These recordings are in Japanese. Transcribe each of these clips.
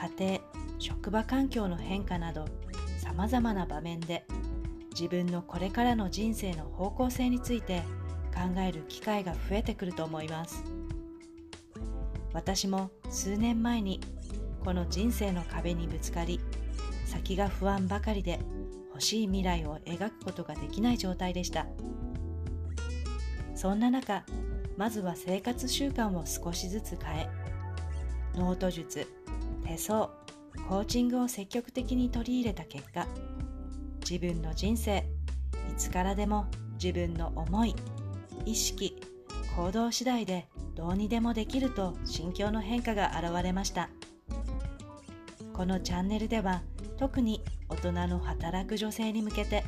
家庭、職場環境の変化など様々な場面で自分のこれからの人生の方向性について考える機会が増えてくると思います。私も数年前にこの人生の壁にぶつかり先が不安ばかりで欲しい未来を描くことができない状態でした。そんな中まずは生活習慣を少しずつ変えノート術手相コーチングを積極的に取り入れた結果自分の人生いつからでも自分の思い意識行動次第でどうにでもできると心境の変化が現れました。このチャンネルでは特に大人の働く女性に向けて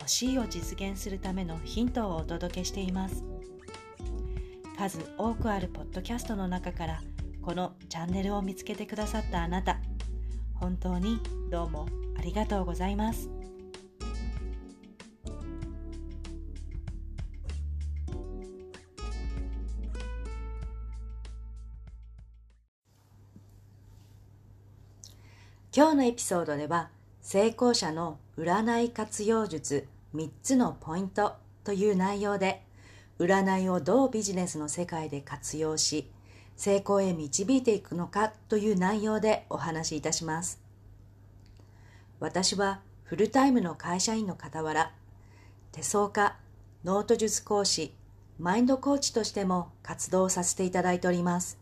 欲しいを実現するためのヒントをお届けしています。数多くあるポッドキャストの中からこのチャンネルを見つけてくださったあなた本当にどうもありがとうございます。今日のエピソードでは成功者の占い活用術3つのポイントという内容で占いをどうビジネスの世界で活用し成功へ導いていくのかという内容でお話しいたします。私はフルタイムの会社員の傍ら、手相家、ノート術講師、マインドコーチとしても活動させていただいております。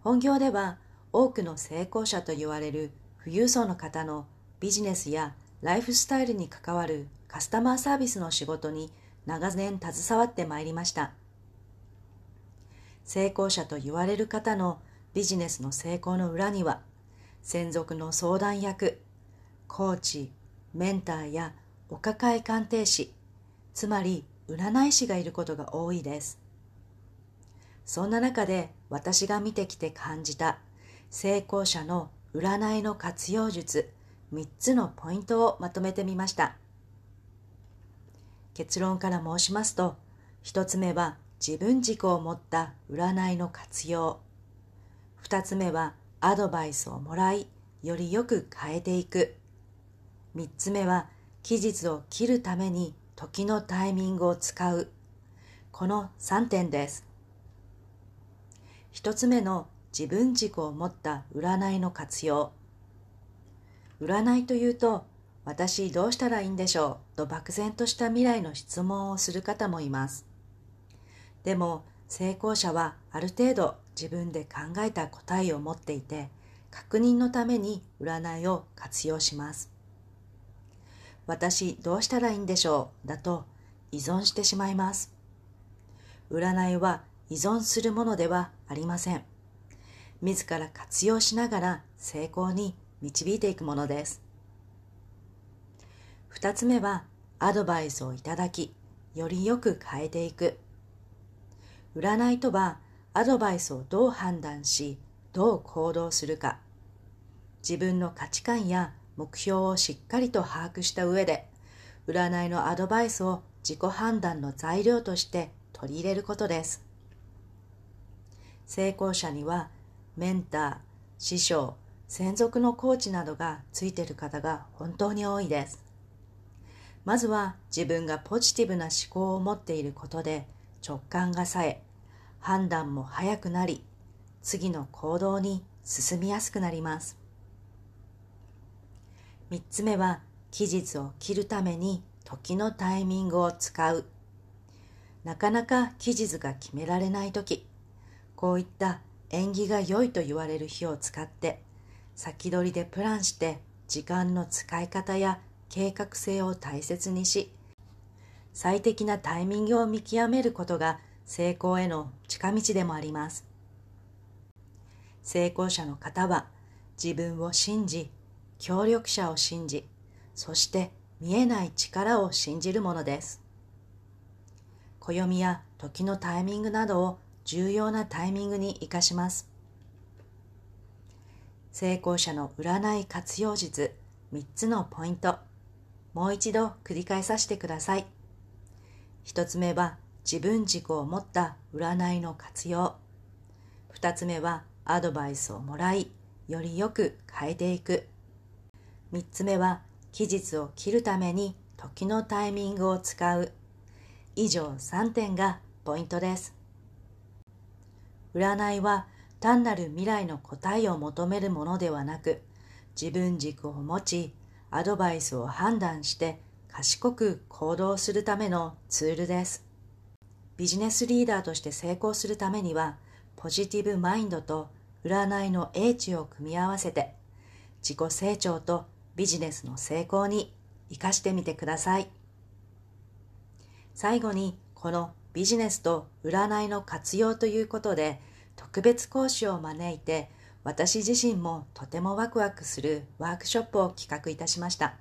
本業では多くの成功者と言われる富裕層の方のビジネスやライフスタイルに関わるカスタマーサービスの仕事に長年携わってまいりました。成功者と言われる方のビジネスの成功の裏には、専属の相談役、コーチ、メンターやお抱え鑑定士、つまり占い師がいることが多いです。そんな中で私が見てきて感じた成功者の占いの活用術3つのポイントをまとめてみました。結論から申しますと、1つ目は自分軸を持った占いの活用。二つ目はアドバイスをもらい、よりよく変えていく。三つ目は期日を切るために時のタイミングを使う。この三点です。一つ目の自分軸を持った占いの活用。占いというと、私どうしたらいいんでしょうと漠然とした未来の質問をする方もいます。でも成功者はある程度自分で考えた答えを持っていて確認のために占いを活用します。私どうしたらいいんでしょうだと依存してしまいます。占いは依存するものではありません。自ら活用しながら成功に導いていくものです。二つ目はアドバイスをいただき、よりよく変えていく。占いとはアドバイスをどう判断し、どう行動するか。自分の価値観や目標をしっかりと把握した上で、占いのアドバイスを自己判断の材料として取り入れることです。成功者にはメンター、師匠、専属のコーチなどがついている方が本当に多いです。まずは自分がポジティブな思考を持っていることで直感が冴え、判断も早くなり、次の行動に進みやすくなります。三つ目は、期日を切るために時のタイミングを使う。なかなか期日が決められないとき、こういった縁起が良いと言われる日を使って、先取りでプランして時間の使い方や計画性を大切にし、最適なタイミングを見極めることが成功への近道でもあります。成功者の方は自分を信じ、協力者を信じ、そして見えない力を信じるものです。暦や時のタイミングなどを重要なタイミングに活かします。成功者の占い活用術3つのポイント。もう一度繰り返させてください。1つ目は自分軸を持った占いの活用。2つ目はアドバイスをもらい、よりよく変えていく。3つ目は期日を切るために時のタイミングを使う。以上3点がポイントです。占いは単なる未来の答えを求めるものではなく、自分軸を持ち、アドバイスを判断して賢く行動するためのツールです。ビジネスリーダーとして成功するためには、ポジティブマインドと占いの英知を組み合わせて、自己成長とビジネスの成功に生かしてみてください。最後に、このビジネスと占いの活用ということで、特別講師を招いて、私自身もとてもワクワクするワークショップを企画いたしました。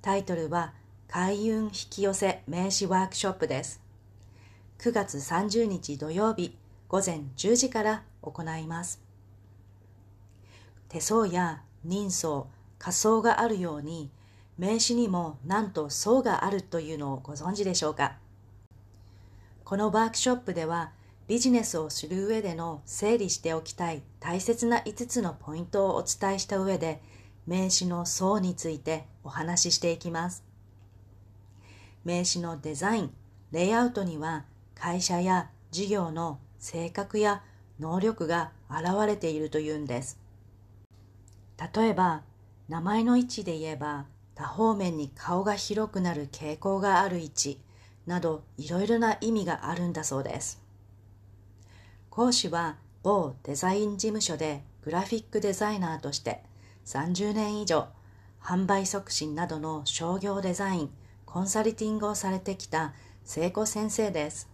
タイトルは開運引き寄せ名刺ワークショップです。9月30日土曜日午前10時から行います。手相や人相、仮想があるように名刺にもなんと層があるというのをご存知でしょうかこのワークショップではビジネスをする上での整理しておきたい大切な5つのポイントをお伝えした上で名刺の層についてお話ししていきます名刺のデザインレイアウトには会社や事業の性格や能力が現れているというんです例えば名前の位置で言えば多方面に顔が広くなる傾向がある位置などいろいろな意味があるんだそうです講師は某デザイン事務所でグラフィックデザイナーとして30年以上販売促進などの商業デザイン、コンサルティングをされてきた聖子先生です。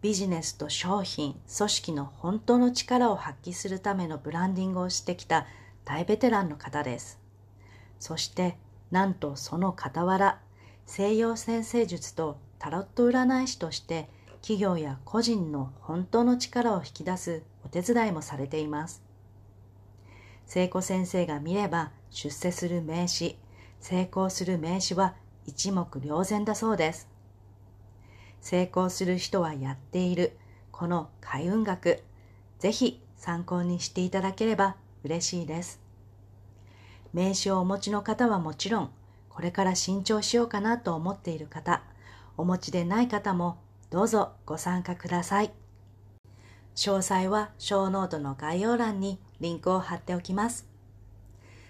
ビジネスと商品、組織の本当の力を発揮するためのブランディングをしてきた大ベテランの方です。そして、なんとその傍ら、西洋先生術とタロット占い師として企業や個人の本当の力を引き出すお手伝いもされています。聖子先生が見れば出世する名詞、成功する名詞は一目瞭然だそうです。成功する人はやっているこの開運学、ぜひ参考にしていただければ嬉しいです。名刺をお持ちの方はもちろん、これから新調しようかなと思っている方、お持ちでない方もどうぞご参加ください。詳細はショーノートの概要欄にリンクを貼っておきます。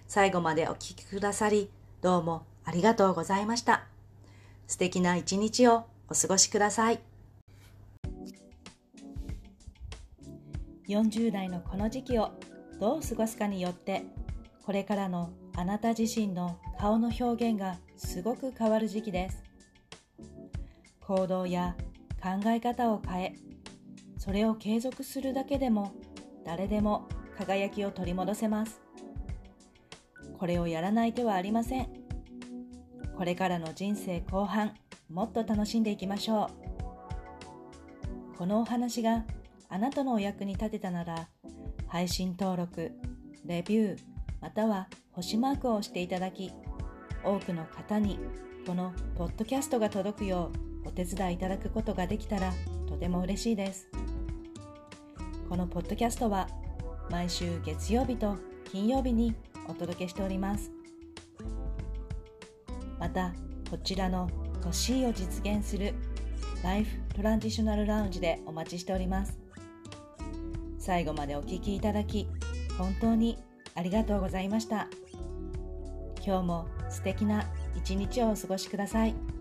最後までお聴きくださり、どうもありがとうございました。素敵な一日をお過ごしください。40代のこの時期をどう過ごすかによって、これからのあなた自身の顔の表現がすごく変わる時期です。行動や考え方を変えそれを継続するだけでも誰でも輝きを取り戻せますこれをやらない手はありませんこれからの人生後半もっと楽しんでいきましょうこのお話があなたのお役に立てたなら配信登録レビューまたは星マークを押していただき多くの方にこのポッドキャストが届くようお手伝いいただくことができたらとても嬉しいです。このポッドキャストは毎週月曜日と金曜日にお届けしております。また、こちらのと C を実現するライフトランジショナルラウンジでお待ちしております。最後までお聴きいただき、本当にありがとうございました。今日も素敵な一日をお過ごしください。